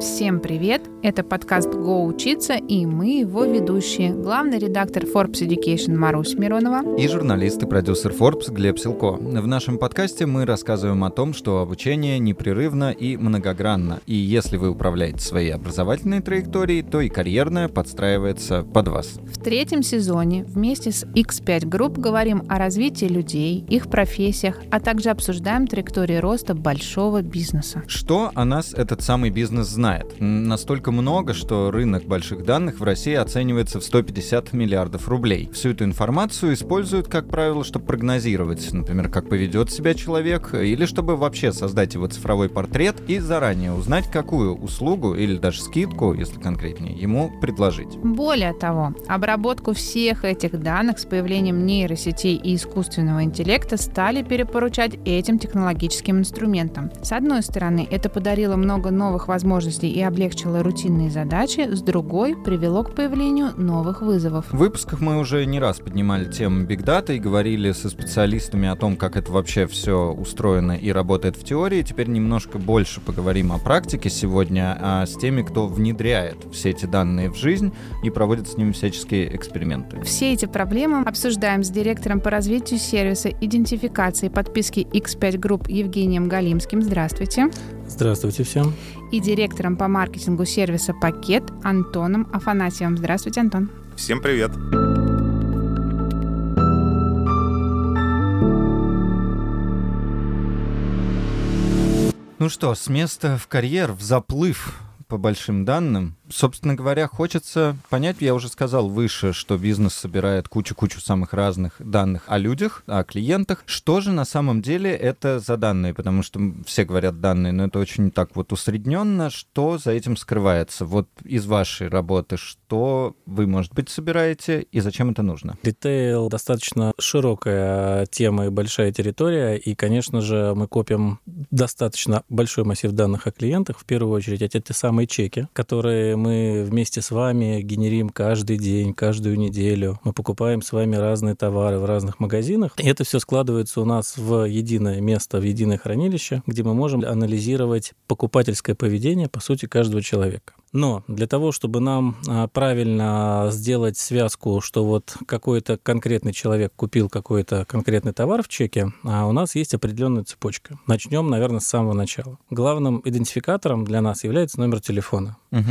Всем привет! Это подкаст «Го учиться» и мы его ведущие. Главный редактор Forbes Education Марусь Миронова и журналист и продюсер Forbes Глеб Силко. В нашем подкасте мы рассказываем о том, что обучение непрерывно и многогранно. И если вы управляете своей образовательной траекторией, то и карьерная подстраивается под вас. В третьем сезоне вместе с X5 Group говорим о развитии людей, их профессиях, а также обсуждаем траектории роста большого бизнеса. Что о нас этот самый бизнес знает? Знает. Настолько много, что рынок больших данных в России оценивается в 150 миллиардов рублей. Всю эту информацию используют, как правило, чтобы прогнозировать, например, как поведет себя человек, или чтобы вообще создать его цифровой портрет и заранее узнать, какую услугу или даже скидку, если конкретнее, ему предложить. Более того, обработку всех этих данных с появлением нейросетей и искусственного интеллекта стали перепоручать этим технологическим инструментам. С одной стороны, это подарило много новых возможностей возможностей и облегчило рутинные задачи, с другой привело к появлению новых вызовов. В выпусках мы уже не раз поднимали тему Big Data и говорили со специалистами о том, как это вообще все устроено и работает в теории. Теперь немножко больше поговорим о практике сегодня, а с теми, кто внедряет все эти данные в жизнь и проводит с ними всяческие эксперименты. Все эти проблемы обсуждаем с директором по развитию сервиса идентификации подписки X5 Group Евгением Галимским. Здравствуйте. Здравствуйте всем. И директором по маркетингу сервиса «Пакет» Антоном Афанасьевым. Здравствуйте, Антон. Всем привет. Ну что, с места в карьер, в заплыв по большим данным, собственно говоря, хочется понять, я уже сказал выше, что бизнес собирает кучу-кучу самых разных данных о людях, о клиентах. Что же на самом деле это за данные? Потому что все говорят данные, но это очень так вот усредненно. Что за этим скрывается? Вот из вашей работы, что вы, может быть, собираете и зачем это нужно? Ритейл достаточно широкая тема и большая территория, и, конечно же, мы копим достаточно большой массив данных о клиентах. В первую очередь, это те самые чеки, которые мы вместе с вами генерим каждый день, каждую неделю. Мы покупаем с вами разные товары в разных магазинах. И это все складывается у нас в единое место, в единое хранилище, где мы можем анализировать покупательское поведение, по сути, каждого человека. Но для того, чтобы нам а, правильно сделать связку, что вот какой-то конкретный человек купил какой-то конкретный товар в чеке, а у нас есть определенная цепочка. Начнем, наверное, с самого начала. Главным идентификатором для нас является номер телефона. Угу.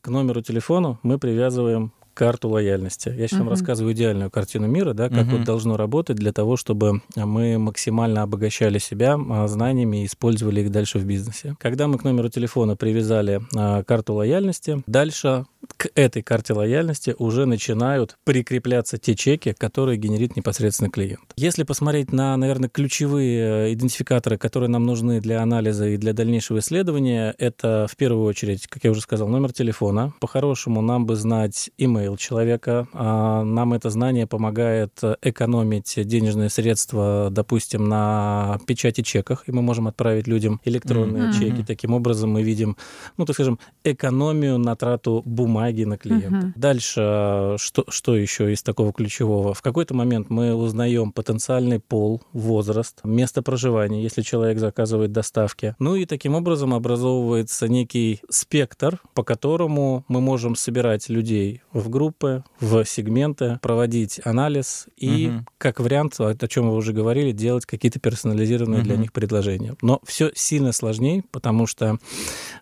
К номеру телефона мы привязываем карту лояльности. Я сейчас uh-huh. вам рассказываю идеальную картину мира, да, как uh-huh. вот должно работать для того, чтобы мы максимально обогащали себя а, знаниями и использовали их дальше в бизнесе. Когда мы к номеру телефона привязали а, карту лояльности, дальше к этой карте лояльности уже начинают прикрепляться те чеки, которые генерит непосредственно клиент. Если посмотреть на, наверное, ключевые э, идентификаторы, которые нам нужны для анализа и для дальнейшего исследования, это в первую очередь, как я уже сказал, номер телефона. По-хорошему нам бы знать email имейл человека. А нам это знание помогает экономить денежные средства, допустим, на печати чеках, и мы можем отправить людям электронные mm-hmm. чеки. Таким образом мы видим, ну, так скажем, экономию на трату бумаги на клиента. Mm-hmm. Дальше, что, что еще из такого ключевого? В какой-то момент мы узнаем потенциальный пол, возраст, место проживания, если человек заказывает доставки. Ну и таким образом образовывается некий спектр, по которому мы можем собирать людей в группы, в сегменты, проводить анализ и, угу. как вариант, о чем вы уже говорили, делать какие-то персонализированные угу. для них предложения. Но все сильно сложнее, потому что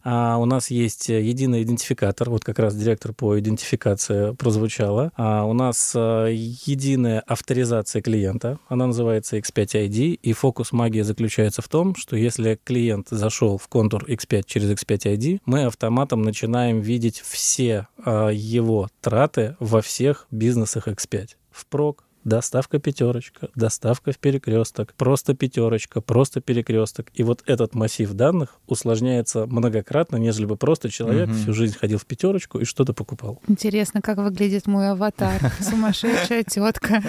а, у нас есть единый идентификатор, вот как раз директор по идентификации прозвучала. А, у нас а, единая авторизация клиента, она называется X5 ID, и фокус магии заключается в том, что если клиент зашел в контур X5 через X5 ID, мы автоматом начинаем видеть все а, его траты траты во всех бизнесах X5. Впрок, доставка пятерочка, доставка в перекресток, просто пятерочка, просто перекресток. И вот этот массив данных усложняется многократно, нежели бы просто человек угу. всю жизнь ходил в пятерочку и что-то покупал. Интересно, как выглядит мой аватар. Сумасшедшая тетка.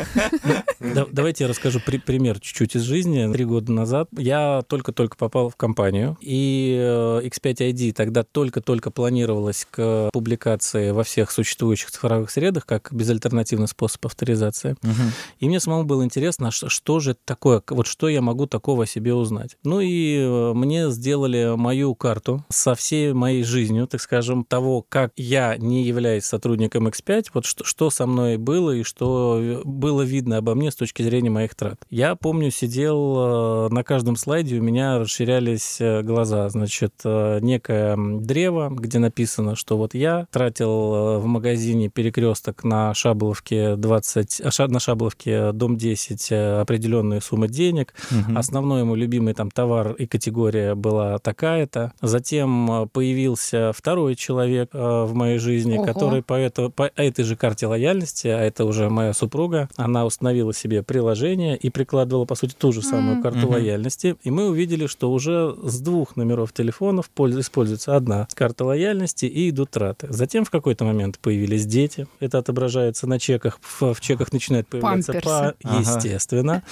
Давайте я расскажу пример чуть-чуть из жизни. Три года назад я только-только попал в компанию, и э, X5 ID тогда только-только планировалось к публикации во всех существующих цифровых средах как безальтернативный способ авторизации. Угу. И мне самому было интересно, что, что же такое, вот что я могу такого о себе узнать. Ну и э, мне сделали мою карту со всей моей жизнью, так скажем, того, как я, не являюсь сотрудником X5, вот что, что со мной было и что было видно обо мне с точки зрения моих трат. Я помню, сидел на каждом слайде, у меня расширялись глаза. Значит, некое древо, где написано, что вот я тратил в магазине перекресток на Шабловке 20, на Шабловке дом 10 определенную сумму денег. Угу. Основной ему любимый там товар и категория была такая-то. Затем появился второй человек в моей жизни, Ого. который по, это, по этой же карте лояльности, а это уже моя супруга, она установила себе приложение и прикладывала, по сути, ту же самую карту угу. лояльности. И мы увидели, что уже с двух номеров телефонов используется одна карта лояльности и идут траты. Затем в какой-то момент появились дети. Это отображается на чеках. В, в чеках начинает появляться по, естественно. Ага.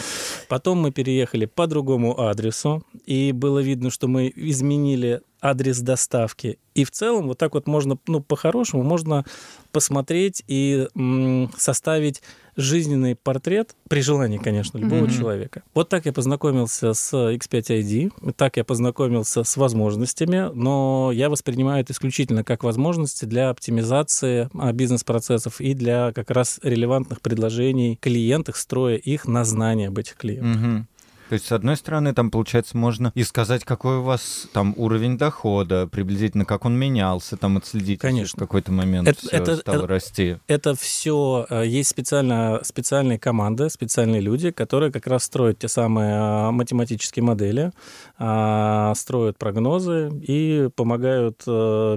Потом мы переехали по другому адресу, и было видно, что мы изменили адрес доставки. И в целом вот так вот можно, ну, по-хорошему, можно посмотреть и м, составить жизненный портрет, при желании, конечно, любого mm-hmm. человека. Вот так я познакомился с X5ID, так я познакомился с возможностями, но я воспринимаю это исключительно как возможности для оптимизации а, бизнес-процессов и для как раз релевантных предложений клиентах, строя их на знания об этих клиентах. Mm-hmm. То есть, с одной стороны, там, получается, можно и сказать, какой у вас там уровень дохода, приблизительно, как он менялся, там, отследить, Конечно. в какой-то момент это, все это, стало это, расти. Это все, э, есть специально, специальные команды, специальные люди, которые как раз строят те самые э, математические модели, э, строят прогнозы и помогают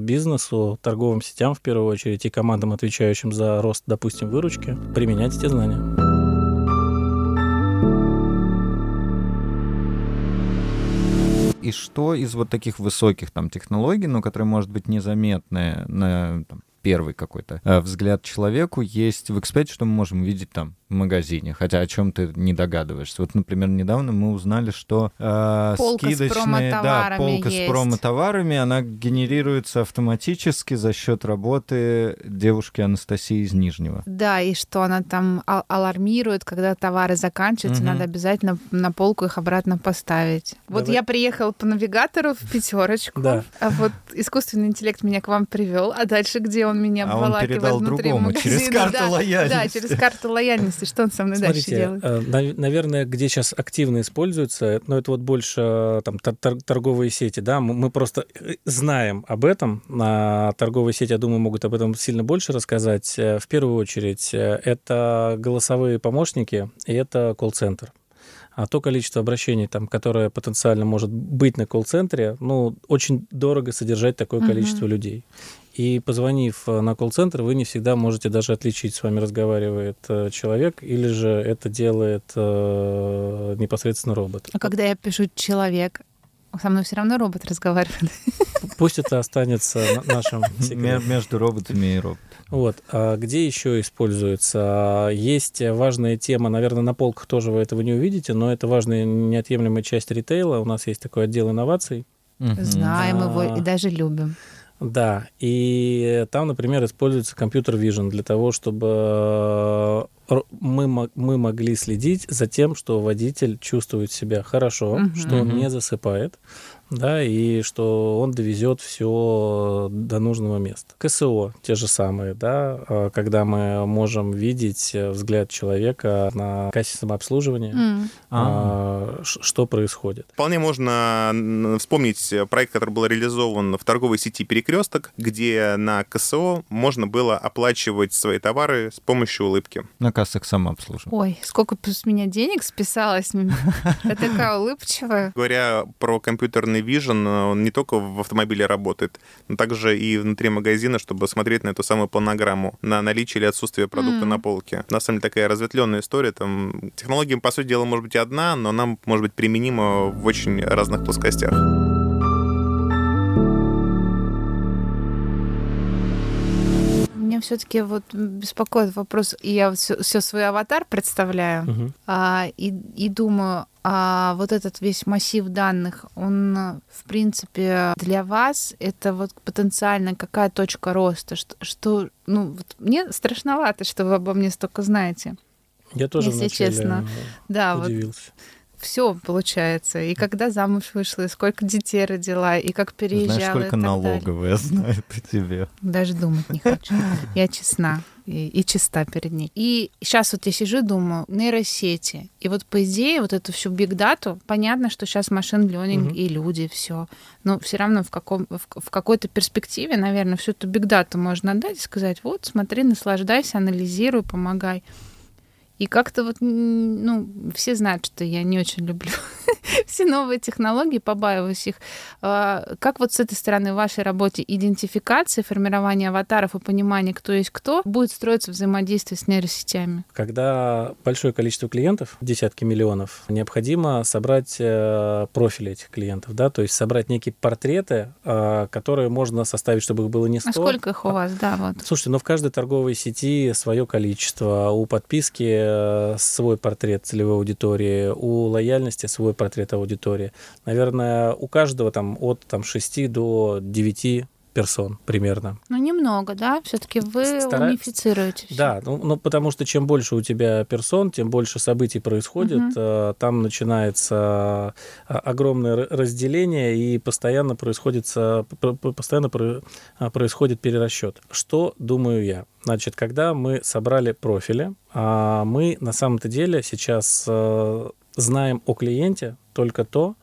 бизнесу, торговым сетям, в первую очередь, и командам, отвечающим за рост, допустим, выручки, применять эти знания. И что из вот таких высоких там технологий, но которые, может быть, незаметны на там, первый какой-то э, взгляд человеку есть в X5, что мы можем увидеть там магазине, хотя о чем ты не догадываешься. Вот, например, недавно мы узнали, что э, полка скидочные, с да, полка есть. с промо-товарами, она генерируется автоматически за счет работы девушки Анастасии из Нижнего. Да, и что она там а- алармирует, когда товары заканчиваются, угу. надо обязательно на полку их обратно поставить. Вот Давай. я приехала по навигатору в пятерочку, да. а вот искусственный интеллект меня к вам привел, а дальше где он меня обволакивает а он внутри другому, магазина? через карту да, лояльности. Да, через карту лояльности и что он со мной Смотрите, дальше делает? Э, наверное, где сейчас активно используется, но это вот больше э, там торговые сети, да, мы просто э, знаем об этом, на торговые сети, я думаю, могут об этом сильно больше рассказать. В первую очередь, это голосовые помощники и это колл-центр а то количество обращений, там, которое потенциально может быть на колл-центре, ну, очень дорого содержать такое uh-huh. количество людей. И позвонив э, на колл-центр, вы не всегда можете даже отличить, с вами разговаривает э, человек, или же это делает э, непосредственно робот. А когда я пишу человек, со мной все равно робот разговаривает. Пусть это останется нашим секретом. Между роботами и роботами. Вот. А где еще используется? Есть важная тема, наверное, на полках тоже вы этого не увидите, но это важная неотъемлемая часть ритейла. У нас есть такой отдел инноваций. Знаем его и даже любим. Да, и там, например, используется компьютер vision для того, чтобы э, мы, мы могли следить за тем, что водитель чувствует себя хорошо, uh-huh. что он не засыпает, да, и что он довезет все до нужного места. КСО те же самые, да, а, когда мы можем видеть взгляд человека на кассе самообслуживания, mm. а, что происходит. Вполне можно вспомнить проект, который был реализован в торговой сети «Перекресток», где на КСО можно было оплачивать свои товары с помощью улыбки. На кассах самообслуживания. Ой, сколько с меня денег списалось. Я такая улыбчивая. Говоря про компьютерный Vision, он не только в автомобиле работает, но также и внутри магазина, чтобы смотреть на эту самую планограмму, на наличие или отсутствие продукта mm. на полке. На самом деле такая разветвленная история. Там технология, по сути дела, может быть одна, но она может быть применима в очень разных плоскостях. Все-таки вот беспокоит вопрос, и я все, все свой аватар представляю, угу. а, и, и думаю, а вот этот весь массив данных, он, в принципе, для вас это вот потенциально какая точка роста, что, что ну, вот мне страшновато, что вы обо мне столько знаете. Я тоже если вначале честно. Да, удивился. вот все получается. И когда замуж вышла, и сколько детей родила, и как переезжала. Знаешь, сколько налоговая знает о тебе. Даже думать не хочу. Я честна и, и чиста перед ней. И сейчас вот я сижу и думаю, нейросети. И вот по идее вот эту всю биг-дату, понятно, что сейчас машин ленинг Мгм. и люди, все. Но все равно в, каком, в, в какой-то перспективе, наверное, всю эту биг-дату можно отдать и сказать, вот, смотри, наслаждайся, анализируй, помогай. И как-то вот, ну, все знают, что я не очень люблю все новые технологии, побаиваюсь их. А, Как вот с этой стороны в вашей работе идентификации, формирования аватаров и понимания, кто есть кто, будет строиться взаимодействие с нейросетями? Когда большое количество клиентов, десятки миллионов, необходимо собрать э, профили этих клиентов, да, то есть собрать некие портреты, э, которые можно составить, чтобы их было не 100. А сколько их у вас, да, вот? Слушайте, ну в каждой торговой сети свое количество, у подписки э, свой портрет целевой аудитории, у лояльности свой портрет аудитории. Наверное, у каждого там от там, 6 до 9 персон примерно. Ну, немного, да? все таки вы Стара- унифицируете всё. Да, ну, ну, потому что чем больше у тебя персон, тем больше событий происходит, э, там начинается а, огромное разделение и постоянно происходит, со- п- п- постоянно про- происходит перерасчет. Что думаю я? Значит, когда мы собрали профили, а, мы на самом-то деле сейчас э, знаем о клиенте только то,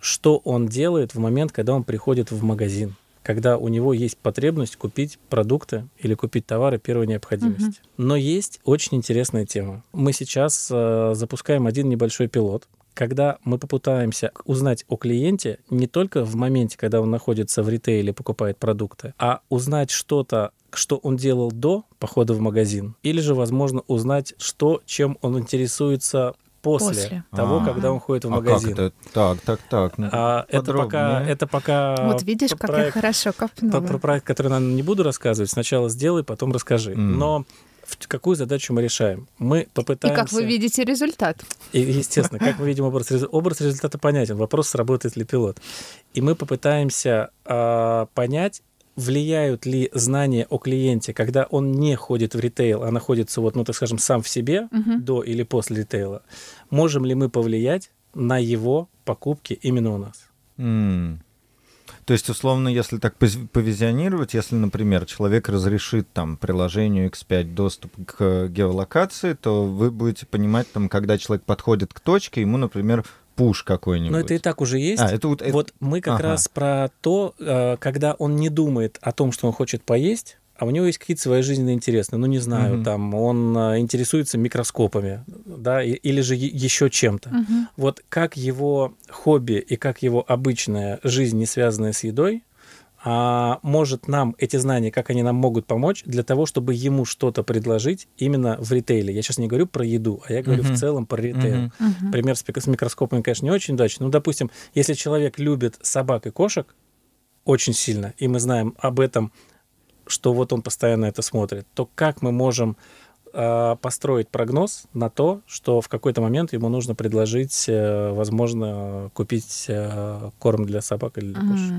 что он делает в момент, когда он приходит в магазин когда у него есть потребность купить продукты или купить товары первой необходимости. Но есть очень интересная тема. Мы сейчас э, запускаем один небольшой пилот, когда мы попытаемся узнать о клиенте не только в моменте, когда он находится в ритейле, покупает продукты, а узнать что-то, что он делал до похода в магазин, или же, возможно, узнать, что, чем он интересуется после, После. того, А. когда он ходит в А как магазин. это? Так, так, так. ну, А, это пока, это пока. Вот видишь, как я проект- хорошо копнула. про проект, который наверное, не буду рассказывать, сначала сделай, потом расскажи. Мгм. Но какую задачу мы решаем? Мы И попытаемся... как вы видите результат? И, естественно, как мы видим образ, резу- образ результата понятен. Вопрос, сработает ли пилот. И мы попытаемся а, понять, влияют ли знания о клиенте, когда он не ходит в ритейл, а находится, вот, ну, так скажем, сам в себе Мгм. до или после ритейла. Можем ли мы повлиять на его покупки именно у нас? М. То есть, условно, если так повизионировать, если, например, человек разрешит там приложению X5 доступ к геолокации, то вы будете понимать, там, когда человек подходит к точке, ему, например, пуш какой-нибудь. Но это и так уже есть. А, это вот... это- Вот мы как Ага. раз про то, э, когда он не думает о том, что он хочет поесть, а у него есть какие-то свои жизненные интересы. Ну, не знаю, Мгм. там он э, интересуется микроскопами, да, или же еще чем-то. Мгм. Вот как его хобби и как его обычная жизнь, не связанная с едой, а, может нам эти знания, как они нам могут помочь для того, чтобы ему что-то предложить именно в ритейле. Я сейчас не говорю про еду, а я говорю Мгм. в целом про ритейл. Мгм. Мгм. Пример с с микроскопами, конечно, не очень удачный. Ну, допустим, если человек любит собак и кошек очень сильно, и мы знаем об этом, что вот он постоянно это смотрит, то как мы можем построить прогноз на то, что в какой-то момент ему нужно предложить, э, возможно, купить э, корм для собак или для кошек.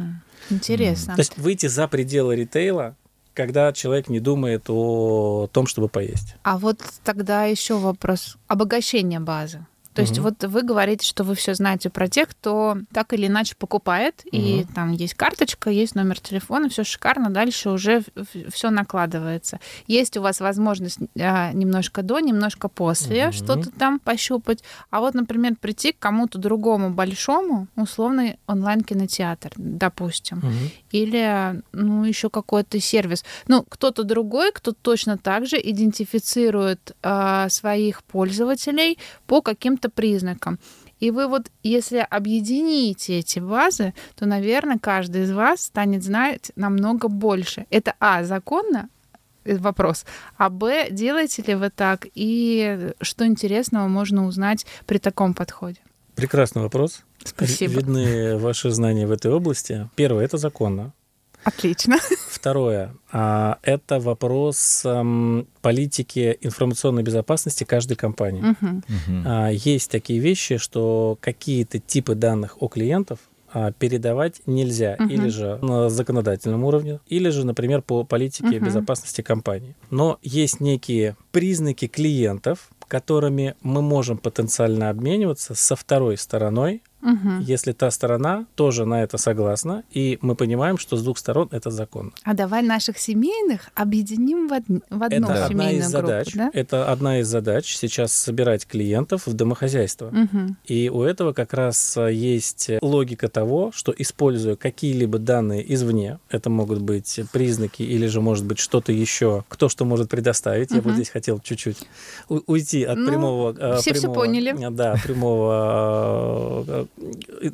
Интересно. То есть выйти за пределы ритейла, когда человек не думает о том, чтобы поесть. А вот тогда еще вопрос обогащения базы. То есть Мгм. вот вы говорите, что вы все знаете про тех, кто так или иначе покупает, и Мгм. там есть карточка, есть номер телефона, все шикарно, дальше уже все накладывается. Есть у вас возможность а, немножко до, немножко после Мгм. что-то там пощупать. А вот, например, прийти к кому-то другому большому, условный онлайн-кинотеатр, допустим, или ну еще какой-то сервис. Ну кто-то другой, кто точно так же идентифицирует а, своих пользователей по каким-то признакам. И вы вот, если объедините эти базы, то, наверное, каждый из вас станет знать намного больше. Это а законно э, вопрос, а б делаете ли вы так и что интересного можно узнать при таком подходе? Прекрасный вопрос. Спасибо. Видны ваши знания в этой области. Первое, это законно. Отлично. Второе, а, это вопрос ам, политики информационной безопасности каждой компании. Мгм. А, Есть такие вещи, что какие-то типы данных о клиентов а, передавать нельзя Мгм. или же на законодательном уровне, или же, например, по политике Мгм. безопасности компании. Но есть некие признаки клиентов, которыми мы можем потенциально обмениваться со второй стороной, Мгм. если та сторона тоже на это согласна, и мы понимаем, что с двух сторон это законно. А давай наших семейных объединим в, од- в одну это одна семейную из группу, задач. да? Это одна из задач сейчас собирать клиентов в домохозяйство. Мгм. И у этого как раз а, есть логика того, что используя какие-либо данные извне, это могут быть признаки или же может быть что-то еще, кто что может предоставить. Я вот здесь хотел чуть-чуть уйти от Ну, прямого... а, все прямого- поняли. а, Да, прямого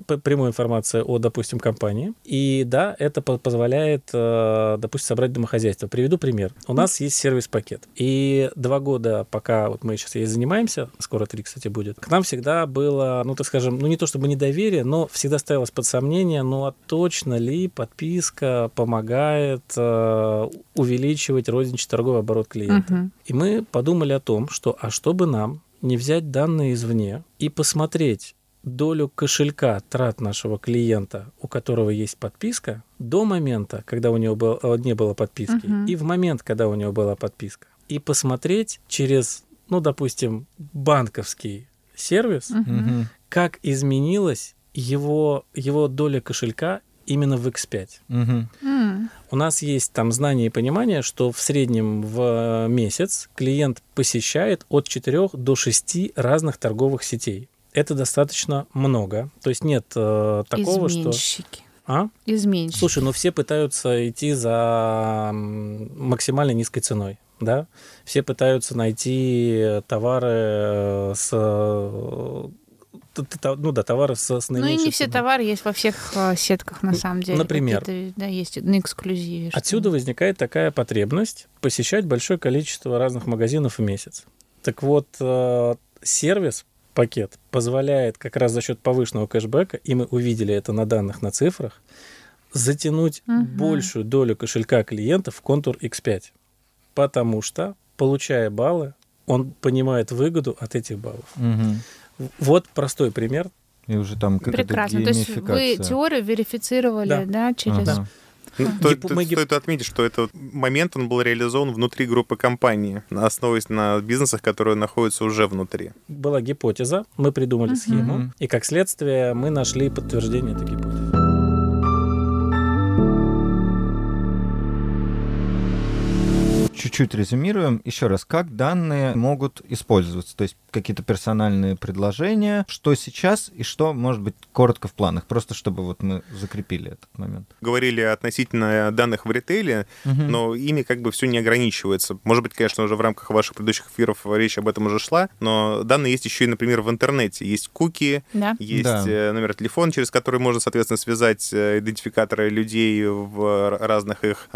п- прямой информации о, допустим, компании. И да, это по- позволяет, э, допустим, собрать домохозяйство. Приведу пример. У нас есть сервис-пакет. И два года, пока вот мы сейчас ей занимаемся, скоро три, кстати, будет, к нам всегда было, ну, так скажем, ну, не то чтобы недоверие, но всегда ставилось под сомнение, ну, а точно ли подписка помогает э, увеличивать розничный торговый оборот клиента? Мгм. И мы подумали о том, что а что бы нам не взять данные извне и посмотреть долю кошелька трат нашего клиента, у которого есть подписка, до момента, когда у него был- э, не было подписки, Мгм. и в момент, когда у него была подписка. И посмотреть через, ну, допустим, банковский сервис. Мгм. как изменилась его, его доля кошелька именно в X5. Мгм. М. У нас есть там знание и понимание, что в среднем в месяц клиент посещает от 4 до 6 разных торговых сетей. Это достаточно много. То есть нет э, такого, что... Изменщики. А? Изменщики. Слушай, ну все пытаются идти за максимально низкой ценой. Да? Все пытаются найти товары э, с... э, Ну да, товары с, с Ну и не все ценой. товары есть во всех э, сетках на самом деле. например. Да, есть на эксклюзиве. что Отсюда возникает такая потребность посещать большое количество разных магазинов в месяц. Так вот, э, сервис, пакет, позволяет как раз за счет повышенного кэшбэка, и мы увидели это на данных, на цифрах, затянуть Мгм. большую долю кошелька клиента в контур X5. Потому что, получая баллы, он понимает выгоду от этих баллов. В- Вот простой пример. И уже там какая-то Прекрасно. То есть вы теорию верифицировали, Да. да, через... Ага. Ну, Гип- то- мы гип- Стоит отметить, что этот момент он был реализован внутри группы компании, основываясь на бизнесах, которые находятся уже внутри. Была гипотеза, мы придумали Мгм. схему, и как следствие мы нашли подтверждение этой гипотезы. Чуть-чуть резюмируем. Еще раз, как данные могут использоваться? То есть какие-то персональные предложения, что сейчас и что, может быть, коротко в планах, просто чтобы вот мы закрепили этот момент. Говорили относительно данных в ритейле, Мгм. но ими как бы все не ограничивается. Может быть, конечно, уже в рамках ваших предыдущих эфиров речь об этом уже шла, но данные есть еще и, например, в интернете. Есть куки, Да. есть Да. э, номер телефона, через который можно, соответственно, связать э, идентификаторы людей в разных их,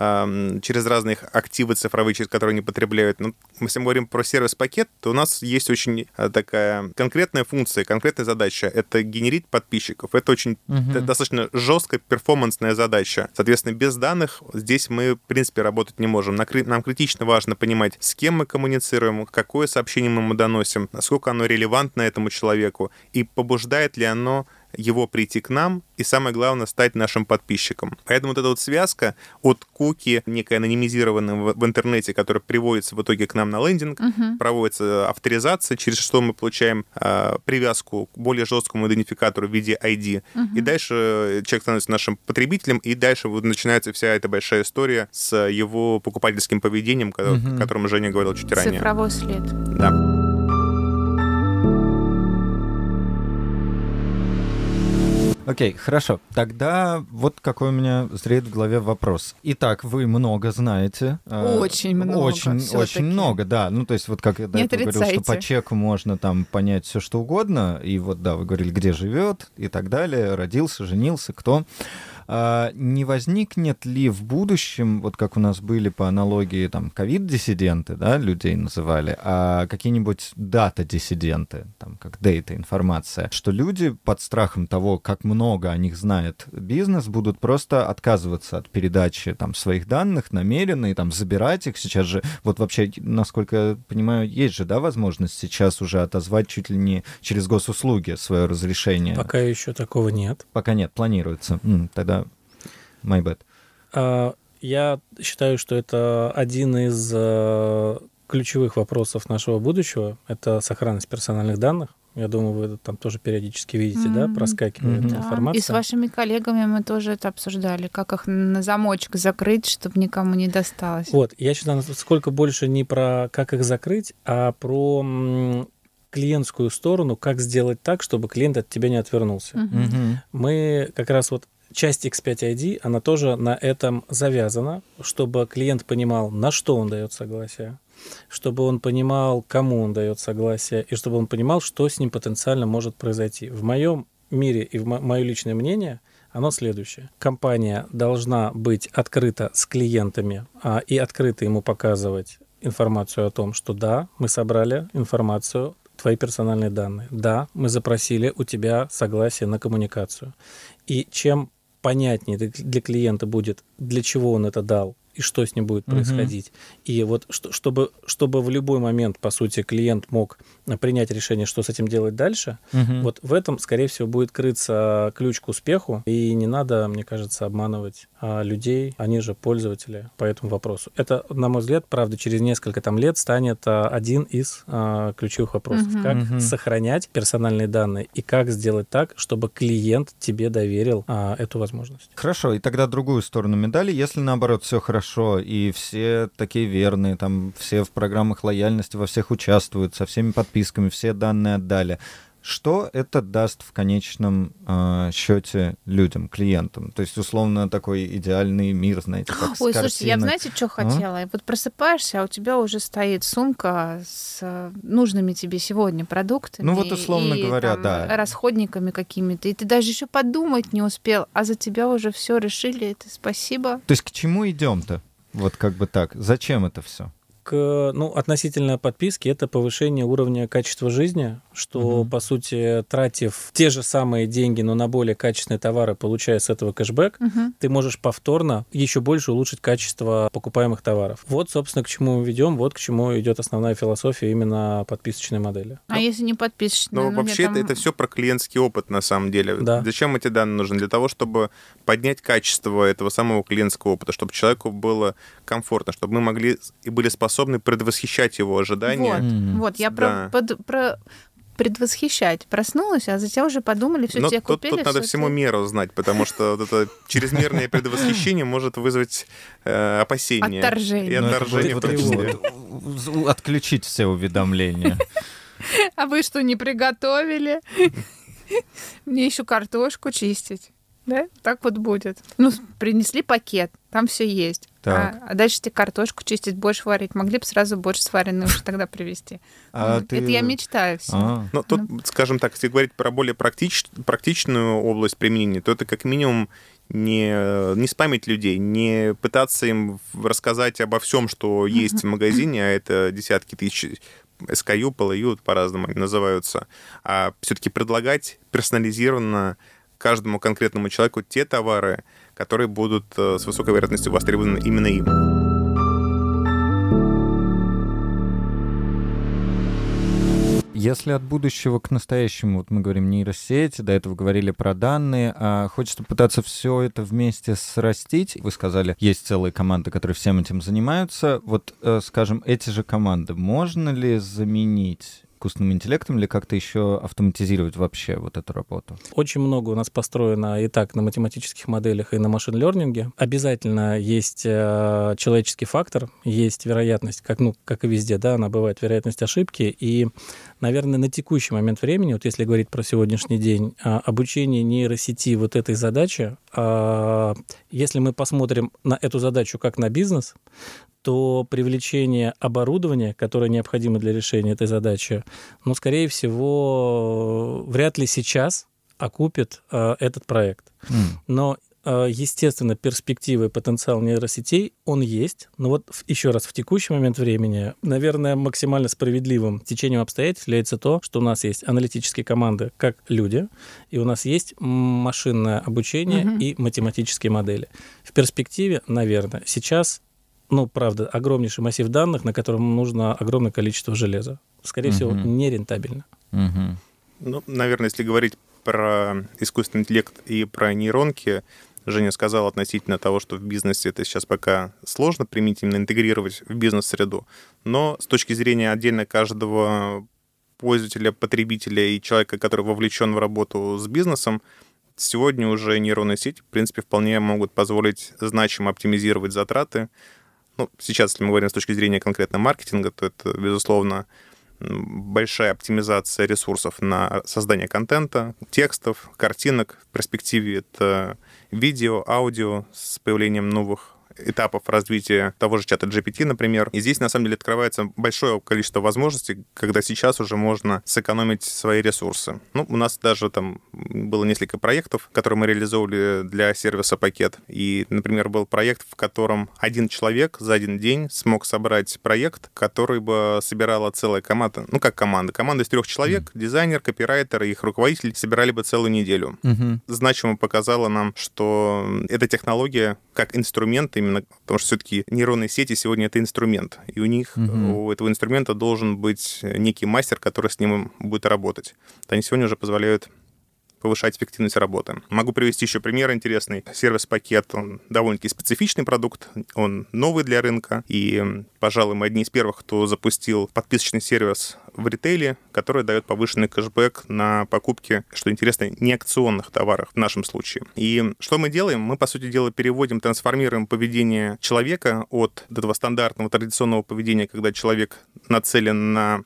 через разные их активы цифровые, через которые они потребляют. Ну, если мы говорим про сервис-пакет, то у нас есть очень э, такая конкретная функция, конкретная задача. Это генерить подписчиков. Это очень Мгм. д- достаточно жесткая перформансная задача. Соответственно, без данных здесь мы, в принципе, работать не можем. Нам критично важно понимать, с кем мы коммуницируем, какое сообщение мы ему доносим, насколько оно релевантно этому человеку, и побуждает ли оно его прийти к нам и, самое главное, стать нашим подписчиком. Поэтому вот эта вот связка от куки, некая анонимизированная в, в интернете, которая приводится в итоге к нам на лендинг, Мгм. проводится авторизация, через что мы получаем а, привязку к более жесткому идентификатору в виде ID. И дальше э, человек становится нашим потребителем, и дальше вот начинается вся эта большая история с его покупательским поведением, Мгм. о котором Женя говорил чуть ранее. Цифровой след. Да. Окей, хорошо. Тогда вот какой у меня зреет в голове вопрос. Итак, вы много знаете. э, Очень много Очень, очень много, да. Ну, то есть вот как я до этого говорил, что по чеку можно там понять все что угодно. И вот, да, вы говорили, где живет и так далее, родился, женился, кто. А, не возникнет ли в будущем, вот как у нас были по аналогии там ковид-диссиденты, да, людей называли, а какие-нибудь дата-диссиденты, там как дейта, информация, что люди под страхом того, как много о них знает бизнес, будут просто отказываться от передачи там своих данных намеренно и там забирать их. Сейчас же, вот вообще, насколько я понимаю, есть же, да, возможность сейчас уже отозвать чуть ли не через госуслуги свое разрешение. Пока еще такого нет. Пока нет, планируется. Тогда my bad. А, Я считаю, что это один из э, ключевых вопросов нашего будущего — это сохранность персональных данных. Я думаю, вы там тоже периодически видите, mm-hmm. да, проскакивает mm-hmm. информация. И с вашими коллегами мы тоже это обсуждали, как их на замочек закрыть, чтобы никому не досталось. Вот, я считаю, сколько больше не про как их закрыть, а про клиентскую сторону, как сделать так, чтобы клиент от тебя не отвернулся. Mm-hmm. Мы как раз вот часть X5ID, она тоже на этом завязана, чтобы клиент понимал, на что он дает согласие, чтобы он понимал, кому он дает согласие, и чтобы он понимал, что с ним потенциально может произойти. В моем мире и в мое личное мнение оно следующее. Компания должна быть открыта с клиентами а, и открыто ему показывать информацию о том, что да, мы собрали информацию, твои персональные данные. Да, мы запросили у тебя согласие на коммуникацию. И чем понятнее для клиента будет, для чего он это дал, и что с ним будет происходить. Угу. И вот чтобы, чтобы в любой момент, по сути, клиент мог принять решение, что с этим делать дальше, угу. вот в этом, скорее всего, будет крыться ключ к успеху. И не надо, мне кажется, обманывать а, людей, они же пользователи по этому вопросу. Это, на мой взгляд, правда, через несколько там лет станет а, один из а, ключевых вопросов. Угу. Как угу. сохранять персональные данные и как сделать так, чтобы клиент тебе доверил а, эту возможность. Хорошо, и тогда другую сторону медали, если наоборот все хорошо хорошо, и все такие верные, там все в программах лояльности во всех участвуют, со всеми подписками, все данные отдали. Что это даст в конечном э, счете людям, клиентам? То есть, условно, такой идеальный мир, знаете, как Ой, слушайте, я, знаете, что а? хотела? А? Вот просыпаешься, а у тебя уже стоит сумка с э, нужными тебе сегодня продуктами. Ну вот, условно и, говоря, там, да. Расходниками какими-то. И ты даже еще подумать не успел, а за тебя уже все решили. Это спасибо. То есть, к чему идем-то? Вот как бы так. Зачем это все? к, ну, относительно подписки, это повышение уровня качества жизни, что, угу. по сути, тратив те же самые деньги, но на более качественные товары, получая с этого кэшбэк, угу. ты можешь повторно еще больше улучшить качество покупаемых товаров. Вот, собственно, к чему мы ведем, вот к чему идет основная философия именно подписочной модели. А ну, если не подписочная? Ну, ну вообще там... это, это все про клиентский опыт, на самом деле. Да. Зачем эти данные нужны? Для того, чтобы поднять качество этого самого клиентского опыта, чтобы человеку было комфортно, чтобы мы могли и были способны предвосхищать его ожидания. Вот, mm-hmm. вот я да. про, под, про предвосхищать. Проснулась, а затем уже подумали, все тебе тут, купили. Тут надо всему ты... меру знать, потому что вот это чрезмерное предвосхищение может вызвать э, опасения. Отторжение. И отторжение в Отключить все уведомления. А вы что, не приготовили? Мне еще картошку чистить. Да, так вот будет. Ну, принесли пакет, там все есть. А, а дальше тебе картошку чистить, борщ варить. Могли бы сразу борщ сваренный уже тогда привезти. А вот. ты... Это я мечтаю все. А. Ну, тут, ну. скажем так, если говорить про более практич... практичную область применения, то это как минимум не, не спамить людей, не пытаться им рассказать обо всем, что есть в магазине, а это десятки тысяч SKU, PLU, по-разному они называются, а все-таки предлагать персонализированно каждому конкретному человеку те товары, которые будут э, с высокой вероятностью востребованы именно им. Если от будущего к настоящему, вот мы говорим нейросети, до этого говорили про данные, а хочется пытаться все это вместе срастить. Вы сказали, есть целые команды, которые всем этим занимаются. Вот, э, скажем, эти же команды можно ли заменить искусственным интеллектом или как-то еще автоматизировать вообще вот эту работу? Очень много у нас построено и так на математических моделях, и на машин-лернинге. Обязательно есть э, человеческий фактор, есть вероятность, как, ну, как и везде, да, она бывает вероятность ошибки, и, наверное, на текущий момент времени, вот если говорить про сегодняшний день, э, обучение нейросети вот этой задачи, э, если мы посмотрим на эту задачу как на бизнес, то привлечение оборудования, которое необходимо для решения этой задачи, ну, скорее всего, вряд ли сейчас окупит э, этот проект. Mm. Но э, естественно, перспективы и потенциал нейросетей, он есть. Но вот еще раз, в текущий момент времени, наверное, максимально справедливым течением обстоятельств является то, что у нас есть аналитические команды как люди, и у нас есть машинное обучение mm-hmm. и математические модели. В перспективе, наверное, сейчас ну, правда, огромнейший массив данных, на котором нужно огромное количество железа. Скорее угу. всего, нерентабельно. Угу. Ну, наверное, если говорить про искусственный интеллект и про нейронки, Женя сказал относительно того, что в бизнесе это сейчас пока сложно применить, именно интегрировать в бизнес-среду. Но с точки зрения отдельно каждого пользователя, потребителя и человека, который вовлечен в работу с бизнесом, сегодня уже нейронные сети, в принципе, вполне могут позволить значимо оптимизировать затраты. Ну, сейчас, если мы говорим с точки зрения конкретно маркетинга, то это, безусловно, большая оптимизация ресурсов на создание контента, текстов, картинок. В перспективе это видео, аудио с появлением новых этапов развития того же чата GPT, например. И здесь, на самом деле, открывается большое количество возможностей, когда сейчас уже можно сэкономить свои ресурсы. Ну, у нас даже там было несколько проектов, которые мы реализовывали для сервиса пакет. И, например, был проект, в котором один человек за один день смог собрать проект, который бы собирала целая команда. Ну, как команда. Команда из трех человек, mm. дизайнер, копирайтер и их руководитель собирали бы целую неделю. Mm-hmm. Значимо показало нам, что эта технология как инструмент именно, потому что все-таки нейронные сети сегодня это инструмент, и у них, угу. у этого инструмента должен быть некий мастер, который с ним будет работать. Они сегодня уже позволяют повышать эффективность работы. Могу привести еще пример интересный. Сервис-пакет, он довольно-таки специфичный продукт, он новый для рынка, и, пожалуй, мы одни из первых, кто запустил подписочный сервис в ритейле, который дает повышенный кэшбэк на покупки, что интересно, не акционных товаров в нашем случае. И что мы делаем? Мы, по сути дела, переводим, трансформируем поведение человека от этого стандартного традиционного поведения, когда человек нацелен на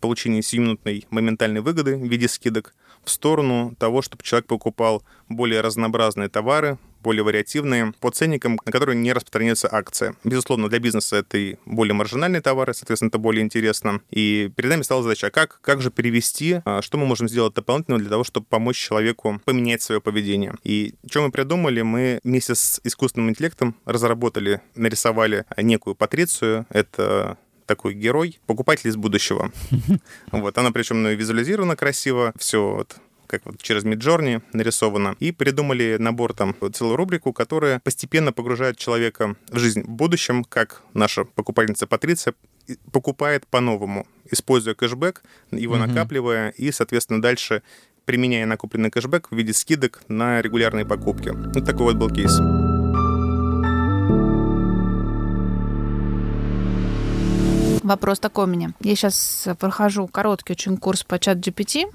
получение сиюминутной моментальной выгоды в виде скидок, в сторону того, чтобы человек покупал более разнообразные товары, более вариативные, по ценникам, на которые не распространяется акция. Безусловно, для бизнеса это и более маржинальные товары, соответственно, это более интересно. И перед нами стала задача, а как, как же перевести, а, что мы можем сделать дополнительно для того, чтобы помочь человеку поменять свое поведение. И что мы придумали? Мы вместе с искусственным интеллектом разработали, нарисовали некую патрицию. Это такой герой, покупатель из будущего. Вот, она причем ну, визуализирована красиво, все вот как вот через Midjourney нарисовано, и придумали набор там целую рубрику, которая постепенно погружает человека в жизнь в будущем, как наша покупательница Патриция покупает по-новому, используя кэшбэк, его mm-hmm. накапливая и, соответственно, дальше применяя накопленный кэшбэк в виде скидок на регулярные покупки. Вот такой вот был кейс. Вопрос такой у меня. Я сейчас прохожу короткий очень курс по чат GPT,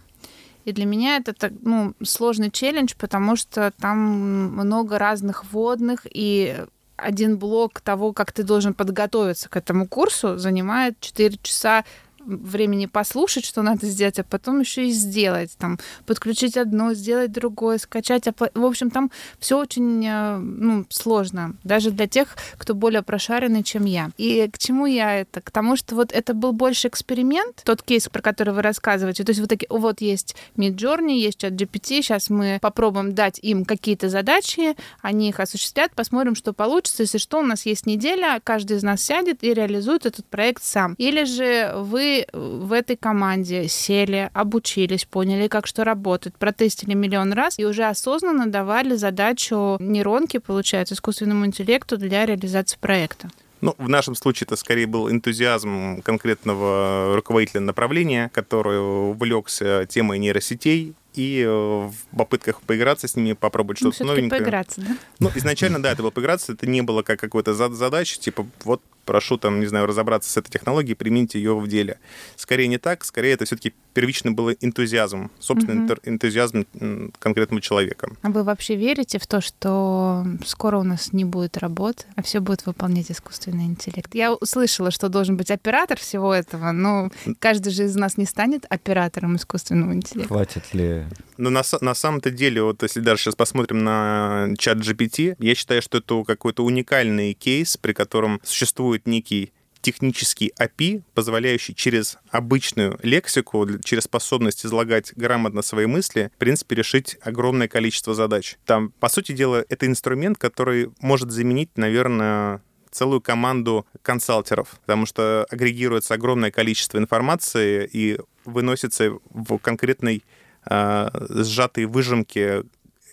и для меня это ну, сложный челлендж, потому что там много разных вводных, и один блок того, как ты должен подготовиться к этому курсу, занимает 4 часа времени послушать, что надо сделать, а потом еще и сделать. Там, подключить одно, сделать другое, скачать. В общем, там все очень э, ну, сложно, даже для тех, кто более прошаренный, чем я. И к чему я это? К тому, что вот это был больше эксперимент, тот кейс, про который вы рассказываете. То есть вот такие, вот есть Midjourney, есть чат GPT, сейчас мы попробуем дать им какие-то задачи, они их осуществят, посмотрим, что получится. Если что, у нас есть неделя, каждый из нас сядет и реализует этот проект сам. Или же вы в этой команде сели, обучились, поняли, как что работает, протестили миллион раз и уже осознанно давали задачу нейронке, получается, искусственному интеллекту для реализации проекта. Ну, в нашем случае это скорее был энтузиазм конкретного руководителя направления, который увлекся темой нейросетей, и э, в попытках поиграться с ними, попробовать ну, что-то ну, новенькое. поиграться, да? Ну, изначально, да, это было поиграться, это не было как какой-то задача, типа, вот прошу там, не знаю, разобраться с этой технологией, применить ее в деле. Скорее не так, скорее это все-таки первично был энтузиазм, собственный угу. энтузиазм конкретного человека. А вы вообще верите в то, что скоро у нас не будет работы, а все будет выполнять искусственный интеллект? Я услышала, что должен быть оператор всего этого, но каждый же из нас не станет оператором искусственного интеллекта. Хватит ли? Но на, на самом-то деле, вот если даже сейчас посмотрим на чат GPT, я считаю, что это какой-то уникальный кейс, при котором существует некий технический API, позволяющий через обычную лексику, через способность излагать грамотно свои мысли, в принципе, решить огромное количество задач. Там, по сути дела, это инструмент, который может заменить, наверное, целую команду консалтеров, потому что агрегируется огромное количество информации и выносится в конкретной э, сжатые выжимки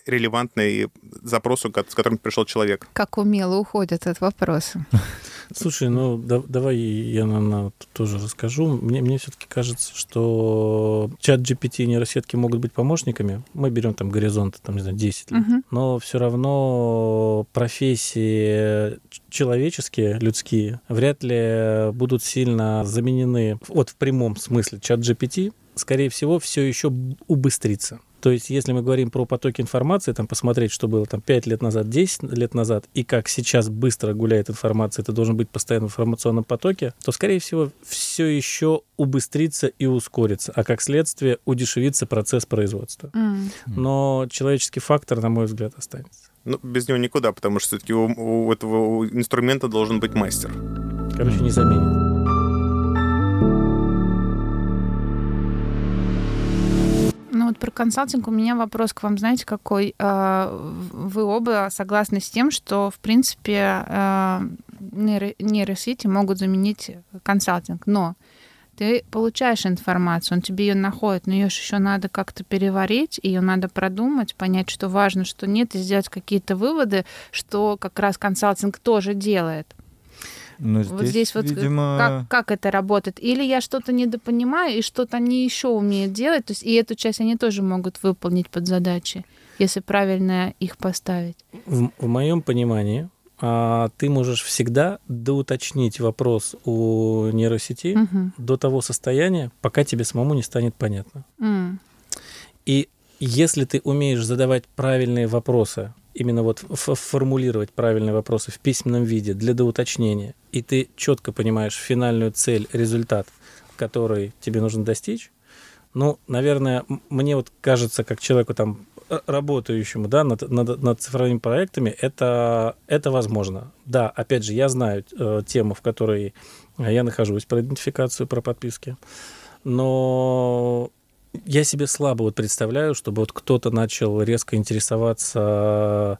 релевантный запросу, с которым пришел человек. Как умело уходят от вопроса. Слушай, ну да, давай я на, на, тоже расскажу. Мне, мне все-таки кажется, что чат GPT и нейросетки могут быть помощниками. Мы берем там горизонты, там, не знаю, 10 лет. Угу. Но все равно профессии человеческие, людские, вряд ли будут сильно заменены вот в прямом смысле чат GPT. Скорее всего, все еще убыстрится. То есть, если мы говорим про потоки информации, там посмотреть, что было там 5 лет назад, 10 лет назад, и как сейчас быстро гуляет информация, это должен быть постоянно в информационном потоке, то, скорее всего, все еще убыстрится и ускорится, а как следствие удешевится процесс производства. Mm. Но человеческий фактор, на мой взгляд, останется. Ну, без него никуда, потому что все-таки у, у этого инструмента должен быть мастер. Короче, не заменит. Вот про консалтинг у меня вопрос к вам, знаете, какой? А, вы оба согласны с тем, что, в принципе, а, нейросети могут заменить консалтинг, но ты получаешь информацию, он тебе ее находит, но ее еще надо как-то переварить, ее надо продумать, понять, что важно, что нет, и сделать какие-то выводы, что как раз консалтинг тоже делает. Но здесь, вот здесь вот видимо... как, как это работает? Или я что-то недопонимаю, и что-то они еще умеют делать, то есть и эту часть они тоже могут выполнить под задачи, если правильно их поставить. В, в моем понимании а, ты можешь всегда доуточнить вопрос у нейросети угу. до того состояния, пока тебе самому не станет понятно. Mm. И если ты умеешь задавать правильные вопросы именно вот формулировать правильные вопросы в письменном виде для доуточнения, и ты четко понимаешь финальную цель, результат, который тебе нужно достичь, ну, наверное, мне вот кажется, как человеку там работающему да, над, над, над цифровыми проектами, это, это возможно. Да, опять же, я знаю э, тему, в которой я нахожусь про идентификацию, про подписки, но я себе слабо вот представляю, чтобы вот кто-то начал резко интересоваться.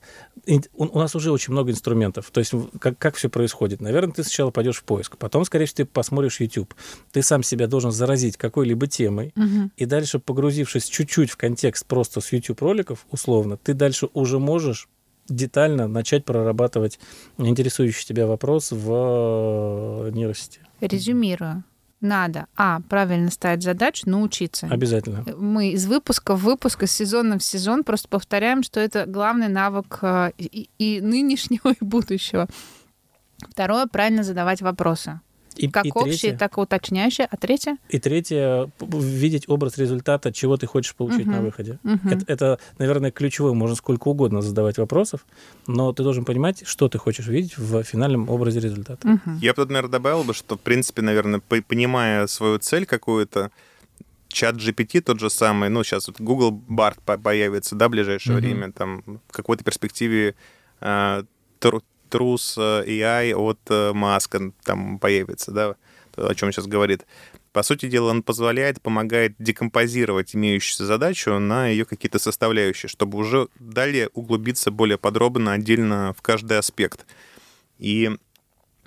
У нас уже очень много инструментов. То есть как, как все происходит? Наверное, ты сначала пойдешь в поиск, потом, скорее всего, ты посмотришь YouTube. Ты сам себя должен заразить какой-либо темой, угу. и дальше, погрузившись чуть-чуть в контекст просто с YouTube роликов, условно, ты дальше уже можешь детально начать прорабатывать интересующий тебя вопрос в нейросети. Резюмирую надо, а, правильно ставить задачу, научиться. Обязательно. Мы из выпуска в выпуск, из сезона в сезон просто повторяем, что это главный навык э, и, и нынешнего, и будущего. Второе, правильно задавать вопросы. И, как и общее, третье, так и уточняющее. А третье? И третье, видеть образ результата, чего ты хочешь получить uh-huh. на выходе. Uh-huh. Это, это, наверное, ключевое. Можно сколько угодно задавать вопросов, но ты должен понимать, что ты хочешь видеть в финальном образе результата. Uh-huh. Я бы тут, наверное, добавил бы, что, в принципе, наверное, понимая свою цель какую-то, чат GPT тот же самый, ну, сейчас вот Google Bard появится, да, в ближайшее uh-huh. время, там, в какой-то перспективе э, трус э, AI от э, Маска там появится, да, о чем сейчас говорит. По сути дела, он позволяет, помогает декомпозировать имеющуюся задачу на ее какие-то составляющие, чтобы уже далее углубиться более подробно, отдельно в каждый аспект. И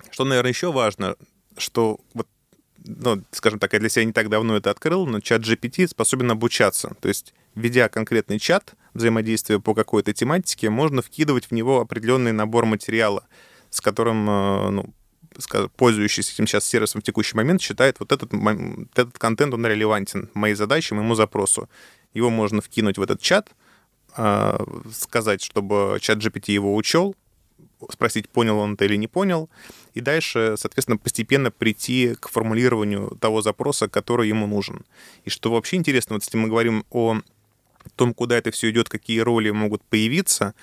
что, наверное, еще важно, что вот ну, скажем так, я для себя не так давно это открыл, но чат GPT способен обучаться. То есть, ведя конкретный чат, взаимодействия по какой-то тематике, можно вкидывать в него определенный набор материала, с которым, э, ну, пользующийся этим сейчас сервисом в текущий момент, считает вот этот, этот контент, он релевантен моей задаче, моему запросу. Его можно вкинуть в этот чат, э, сказать, чтобы чат GPT его учел, спросить, понял он это или не понял, и дальше, соответственно, постепенно прийти к формулированию того запроса, который ему нужен. И что вообще интересно, вот если мы говорим о том, куда это все идет, какие роли могут появиться,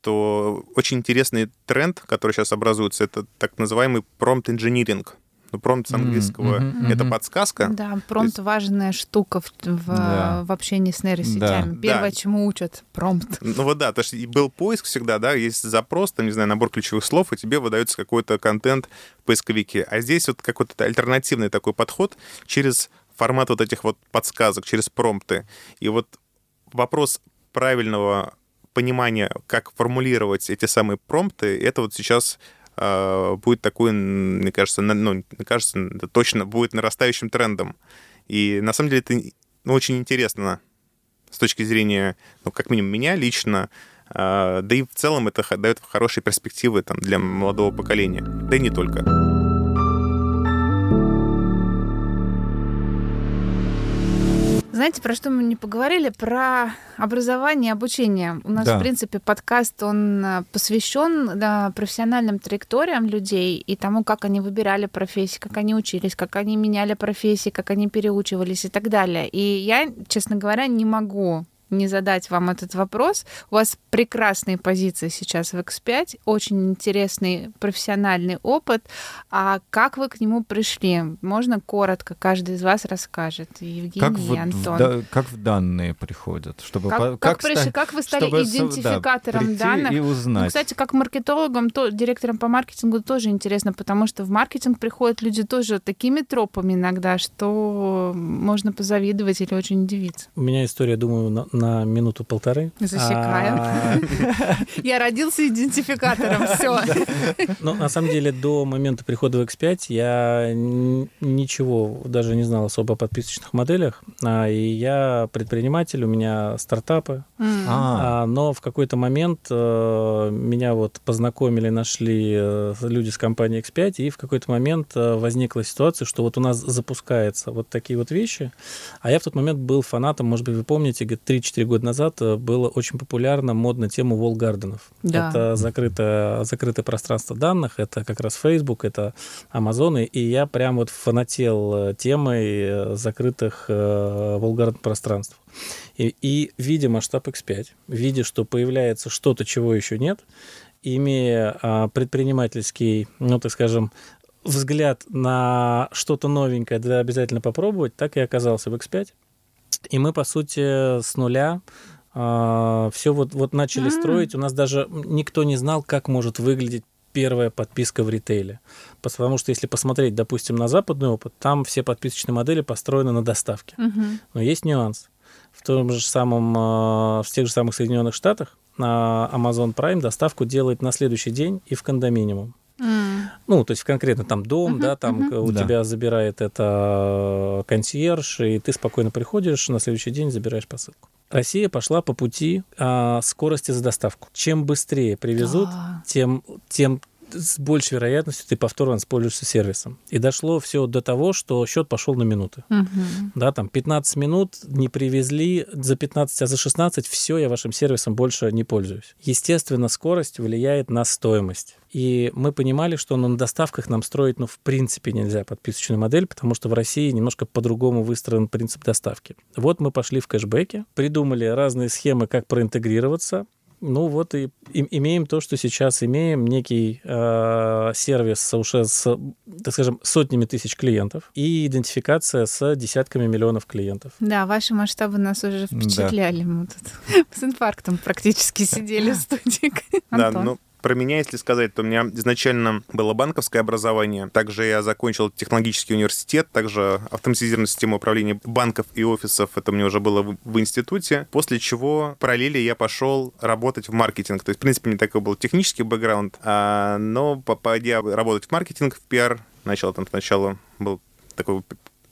то очень интересный тренд, который сейчас образуется, это так называемый engineering. Ну, промпт с английского mm -hmm, это подсказка. Да, промпт есть... важная штука в, в, да. в общении с нейросетями. Да. Первое, да. чему учат, промпт. Ну вот да, то есть был поиск всегда, да, есть запрос, там, не знаю, набор ключевых слов, и тебе выдается какой-то контент в поисковике. А здесь вот какой-то альтернативный такой подход через формат вот этих вот подсказок, через промпты. И вот вопрос правильного понимания, как формулировать эти самые промпты, это вот сейчас э, будет такой, мне кажется, на, ну, мне кажется, это точно будет нарастающим трендом. И на самом деле это ну, очень интересно с точки зрения, ну, как минимум, меня лично, а, да и в целом это дает хорошие перспективы там, для молодого поколения, да и не только. Знаете, про что мы не поговорили? Про образование и обучение. У нас, да. в принципе, подкаст, он э, посвящен да, профессиональным траекториям людей и тому, как они выбирали профессии, как они учились, как они меняли профессии, как они переучивались и так далее. И я, честно говоря, не могу не задать вам этот вопрос. У вас прекрасные позиции сейчас в X5, очень интересный профессиональный опыт. А как вы к нему пришли? Можно коротко, каждый из вас расскажет. Евгений как и Антон. Да, как в данные приходят? Чтобы как, по, как, как, пришли, как вы стали чтобы, идентификатором да, данных? И узнать. Ну, кстати, как маркетологом, то, директором по маркетингу тоже интересно, потому что в маркетинг приходят люди тоже такими тропами иногда, что можно позавидовать или очень удивиться. У меня история, думаю, на, на минуту-полторы. Засекаем. А, Я родился идентификатором, все. Ну, на самом деле, до момента прихода в X5 я ничего даже не знал особо о подписочных моделях. А, и я предприниматель, у меня стартапы. А. Но в какой-то момент э, меня вот познакомили, нашли э, люди с компании X5, и в какой-то момент э, возникла ситуация, что вот у нас запускается вот такие вот вещи, а я в тот момент был фанатом, может быть, вы помните, 3-4 года назад было очень популярно, модно тему волгарденов. Да. Это закрытое, закрытое пространство данных, это как раз Facebook, это Амазоны, и я прям вот фанател темой э, закрытых э, волгарден пространств. И, и видя масштаб X5, видя, что появляется что-то, чего еще нет, имея а, предпринимательский, ну, так скажем, взгляд на что-то новенькое, да обязательно попробовать, так и оказался в X5. И мы, по сути, с нуля а, все вот, вот начали mm-hmm. строить. У нас даже никто не знал, как может выглядеть первая подписка в ритейле. Потому что если посмотреть, допустим, на западный опыт, там все подписочные модели построены на доставке. Mm-hmm. Но есть нюанс. В том же самом, а, в тех же самых Соединенных Штатах на Amazon Prime доставку делает на следующий день и в кондоминиум. Mm. Ну, то есть конкретно там дом, uh-huh, да, там uh-huh. у да. тебя забирает это консьерж, и ты спокойно приходишь, на следующий день забираешь посылку. Россия пошла по пути а, скорости за доставку. Чем быстрее привезут, да. тем, тем с большей вероятностью ты повторно воспользуешься сервисом. И дошло все до того, что счет пошел на минуты. Угу. Да, там 15 минут не привезли, за 15, а за 16 все, я вашим сервисом больше не пользуюсь. Естественно, скорость влияет на стоимость. И мы понимали, что на доставках нам строить, ну, в принципе, нельзя подписочную модель, потому что в России немножко по-другому выстроен принцип доставки. Вот мы пошли в кэшбэке, придумали разные схемы, как проинтегрироваться, ну вот и, и имеем то, что сейчас имеем, некий э, сервис уже с, так скажем, сотнями тысяч клиентов и идентификация с десятками миллионов клиентов. Да, ваши масштабы нас уже впечатляли. Да. Мы тут с инфарктом практически сидели в студии. Да, ну про меня, если сказать, то у меня изначально было банковское образование. Также я закончил технологический университет, также автоматизированную систему управления банков и офисов. Это меня уже было в, в институте. После чего параллели я пошел работать в маркетинг. То есть, в принципе, не такой был технический бэкграунд, а, но попадя работать в маркетинг, в пиар, начал там сначала был такой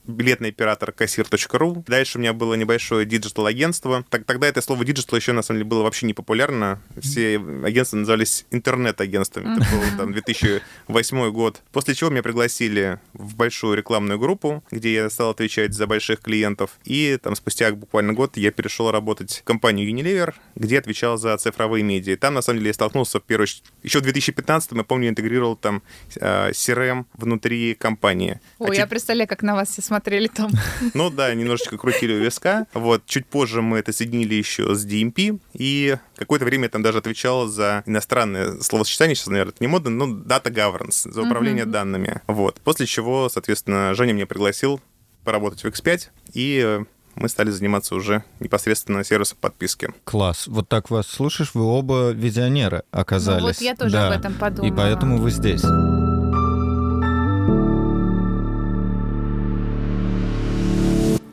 билетный оператор кассир.ру. Дальше у меня было небольшое digital-агентство. Так, тогда это слово digital еще, на самом деле, было вообще не популярно. Все агентства назывались интернет-агентствами. Это был там 2008 год. После чего меня пригласили в большую рекламную группу, где я стал отвечать за больших клиентов. И там спустя буквально год я перешел работать в компанию Unilever, где отвечал за цифровые медиа. Там, на самом деле, я столкнулся в первую... Еще в 2015 я помню, интегрировал там э, CRM внутри компании. Ой, а я те... представляю, как на вас все смотрели там. Ну да, немножечко крутили у виска. Вот, чуть позже мы это соединили еще с DMP, и какое-то время я там даже отвечал за иностранное словосочетание, сейчас, наверное, это не модно, но Data Governance, за управление uh-huh. данными. Вот. После чего, соответственно, Женя меня пригласил поработать в X5, и мы стали заниматься уже непосредственно сервисом подписки. Класс. Вот так вас слушаешь, вы оба визионеры оказались. Ну, вот я тоже да. об этом подумала. И поэтому вы здесь.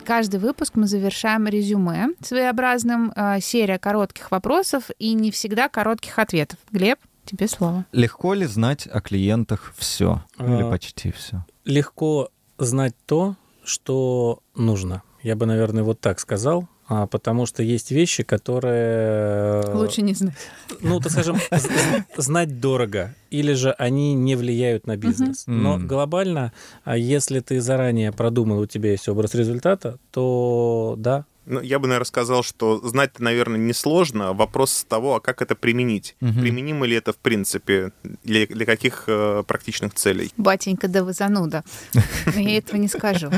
Каждый выпуск мы завершаем резюме своеобразным, э, серия коротких вопросов и не всегда коротких ответов. Глеб, тебе слово. Легко ли знать о клиентах все? А, Или почти все? Легко знать то, что нужно. Я бы, наверное, вот так сказал. А, потому что есть вещи, которые... э, Лучше не знать. ну, так скажем, знать дорого, или же они не влияют на бизнес. Но глобально, а если ты заранее продумал, у тебя есть образ результата, то да, Ну, я бы, наверное, сказал, что знать-то, наверное, несложно. Вопрос того, а как это применить. Мгм. Применимо ли это, в принципе, для, для каких э, практичных целей? Батенька, да вы зануда. Но я этого не скажу.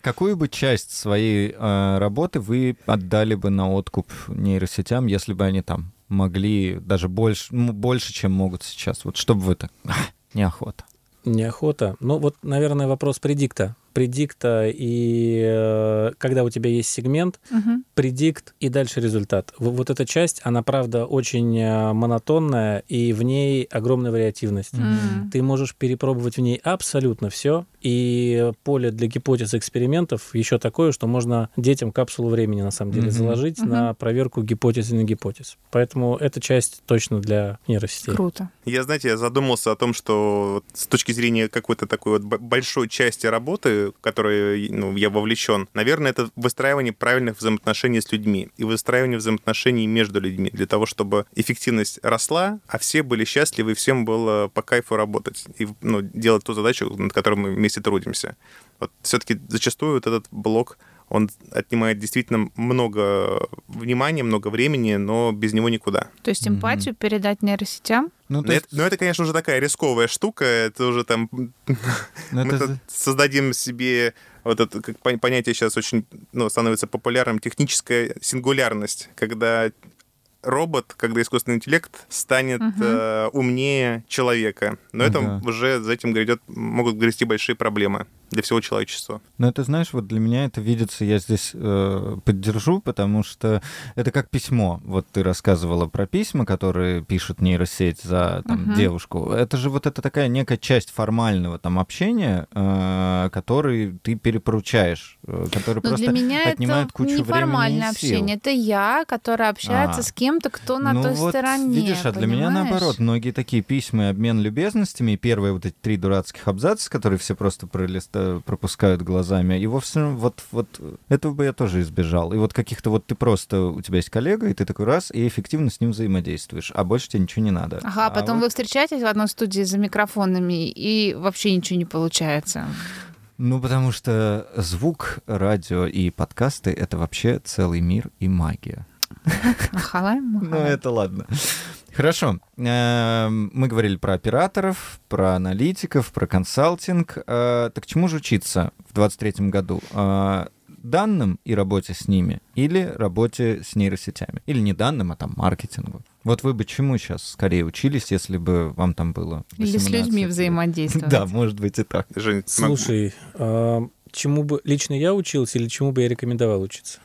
Какую бы часть своей э, работы вы отдали бы на откуп нейросетям, если бы они там могли даже больше, больше чем могут сейчас? Вот чтобы вы так... «А, неохота. неохота. Ну, вот, наверное, вопрос предикта. Предикта и э, когда у тебя есть сегмент, Мгм. предикт и дальше результат. Вот эта часть, она, правда, очень э, монотонная, и в ней огромная вариативность. М. Ты можешь перепробовать в ней абсолютно все, и поле для гипотез и экспериментов еще такое, что можно детям капсулу времени на самом деле Мгм. заложить Мгм. на проверку гипотез и не гипотез. Поэтому эта часть точно для нейросетей. Круто. Я, знаете, я задумался о том, что с точки зрения какой-то такой вот большой части работы, в которой ну, я вовлечен, наверное, это выстраивание правильных взаимоотношений с людьми и выстраивание взаимоотношений между людьми для того, чтобы эффективность росла, а все были счастливы всем было по кайфу работать и ну, делать ту задачу, над которой мы вместе трудимся. Вот все-таки зачастую вот этот блок он отнимает действительно много внимания, много времени, но без него никуда. То есть эмпатию передать нейросетям? Ну, Но то есть- это, но это, конечно, уже такая рисковая штука. Это уже там ну, мы это создадим себе вот это как понятие сейчас очень ну, становится популярным техническая сингулярность, когда робот, когда искусственный интеллект станет Мгм. э, умнее человека. Но это Ага. уже за этим грядет, могут грести большие проблемы для всего человечества. Ну, это, знаешь, вот для меня это видится, я здесь э, поддержу, потому что это как письмо. Вот ты рассказывала про письма, которые пишет нейросеть за там, Мгм. девушку. Это же вот это такая некая часть формального там общения, э, который ты перепоручаешь, э, который Но просто для меня отнимает это кучу времени неформальное и сил. общение. Это я, которая общается А. с кем-то, кто на ну той вот, стороне. видишь, а для меня наоборот, многие такие письма и обмен любезностями, и первые вот эти три дурацких абзаца, которые все просто пролиста- пропускают глазами, и вовсе вот, вот этого бы я тоже избежал. И вот каких-то вот ты просто, у тебя есть коллега, и ты такой раз, и эффективно с ним взаимодействуешь, а больше тебе ничего не надо. Ага, А потом вот- вы встречаетесь в одной студии за микрофонами, и вообще ничего не получается. Ну, потому что звук, радио и подкасты — это вообще целый мир и магия. Ахалаем, Ну, это ладно. Хорошо. Эм, Мы говорили про операторов, про аналитиков, про консалтинг. Э, Так чему же учиться в 2023 году? Э, Данным и работе с ними или работе с нейросетями? Или не данным, а там маркетингу? Вот вы бы чему сейчас скорее учились, если бы вам там было Или с 18 людьми взаимодействовать. Да, может быть и так. Жень, Слушай, а, чему бы лично я учился или чему бы я рекомендовал учиться?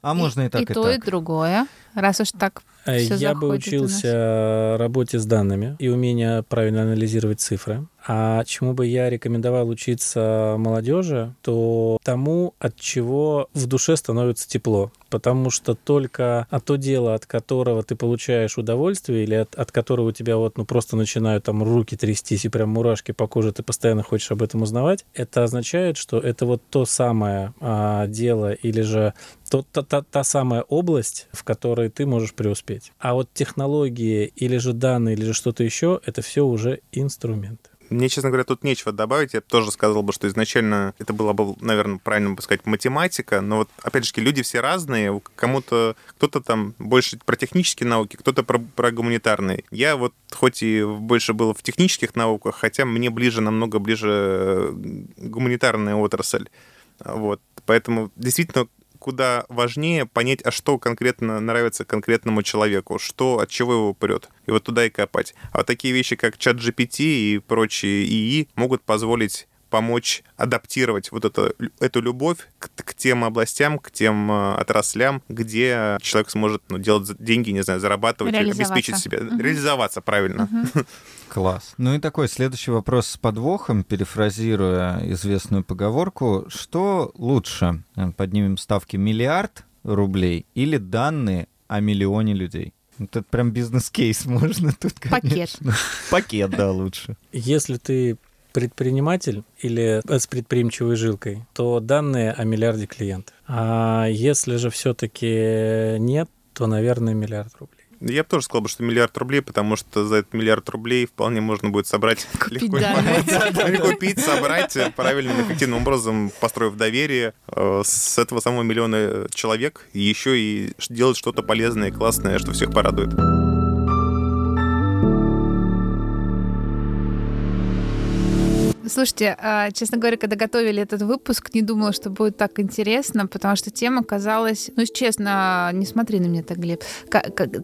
А можно и так, и, и то, и так. другое. Раз уж так А Всё Я бы учился работе с данными и умение правильно анализировать цифры. А чему бы я рекомендовал учиться молодежи, то тому, от чего в душе становится тепло. Потому что только а то дело, от которого ты получаешь удовольствие, или от, от которого у тебя вот ну просто начинают там руки трястись и прям мурашки по коже, ты постоянно хочешь об этом узнавать, это означает, что это вот то самое а, дело или же то, та, та, та самая область, в которой ты можешь преуспеть. А вот технологии или же данные, или же что-то еще, это все уже инструменты. Мне, честно говоря, тут нечего добавить. Я тоже сказал бы, что изначально это было бы, наверное, правильно бы сказать, математика. Но вот, опять же, люди все разные. Кому-то, кто-то там больше про технические науки, кто-то про, про гуманитарные. Я вот хоть и больше был в технических науках, хотя мне ближе, намного ближе э, гуманитарная отрасль. Вот. Поэтому действительно куда важнее понять, а что конкретно нравится конкретному человеку, что, от чего его прет, и вот туда и копать. А вот такие вещи, как чат GPT и прочие ИИ, могут позволить помочь адаптировать вот это, эту любовь к, к тем областям, к тем э, отраслям, где человек сможет ну, делать деньги, не знаю, зарабатывать, Реализоваться. обеспечить себя, Мгм. реализоваться правильно. Класс. Ну и такой следующий вопрос с подвохом, перефразируя известную поговорку. Что лучше? Э, Поднимем ставки миллиард рублей или данные о миллионе людей? Вот Это прям бизнес-кейс можно тут, Пакет. конечно. Пакет, да, лучше. Если ты предприниматель или с предприимчивой жилкой, то данные о миллиарде клиентов. А если же все-таки нет, то, наверное, миллиард рублей. Я бы тоже сказал, что миллиард рублей, потому что за этот миллиард рублей вполне можно будет собрать Купить легко. Купить, собрать правильным, эффективным образом, построив доверие э, с этого самого миллиона человек, и еще и делать что-то полезное и классное, что всех порадует. Слушайте, а, честно говоря, когда готовили этот выпуск, не думала, что будет так интересно, потому что тема казалась, ну, честно, не смотри на меня так, Глеб,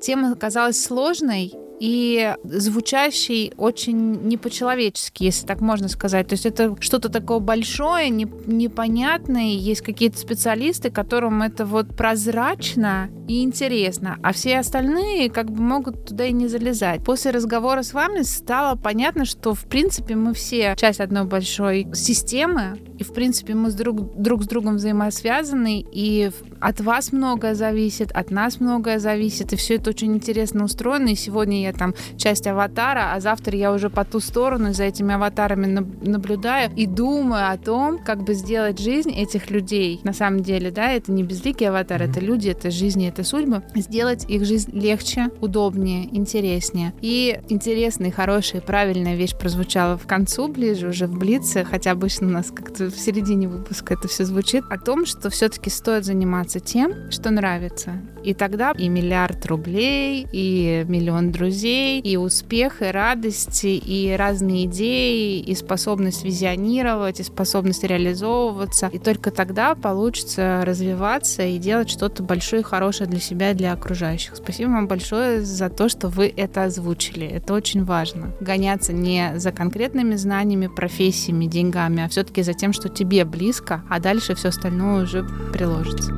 тема казалась сложной, и звучащий очень не по-человечески, если так можно сказать. То есть это что-то такое большое, не- непонятное, есть какие-то специалисты, которым это вот прозрачно и интересно, а все остальные как бы могут туда и не залезать. После разговора с вами стало понятно, что в принципе мы все часть одной большой системы, и в принципе мы с друг, друг с другом взаимосвязаны, и от вас многое зависит, от нас многое зависит, и все это очень интересно устроено, и сегодня я там часть аватара, а завтра я уже по ту сторону за этими аватарами наб- наблюдаю и думаю о том, как бы сделать жизнь этих людей, на самом деле, да, это не безликий аватар, это люди, это жизни, это судьбы, сделать их жизнь легче, удобнее, интереснее. И интересная, хорошая, правильная вещь прозвучала в концу, ближе уже в Блице, хотя обычно у нас как-то в середине выпуска это все звучит, о том, что все-таки стоит заниматься тем, что нравится. И тогда и миллиард рублей, и миллион друзей, и успех, и радости, и разные идеи, и способность визионировать, и способность реализовываться. И только тогда получится развиваться и делать что-то большое и хорошее для себя и для окружающих. Спасибо вам большое за то, что вы это озвучили. Это очень важно. Гоняться не за конкретными знаниями, профессиями, деньгами, а все-таки за тем, что тебе близко, а дальше все остальное уже приложится.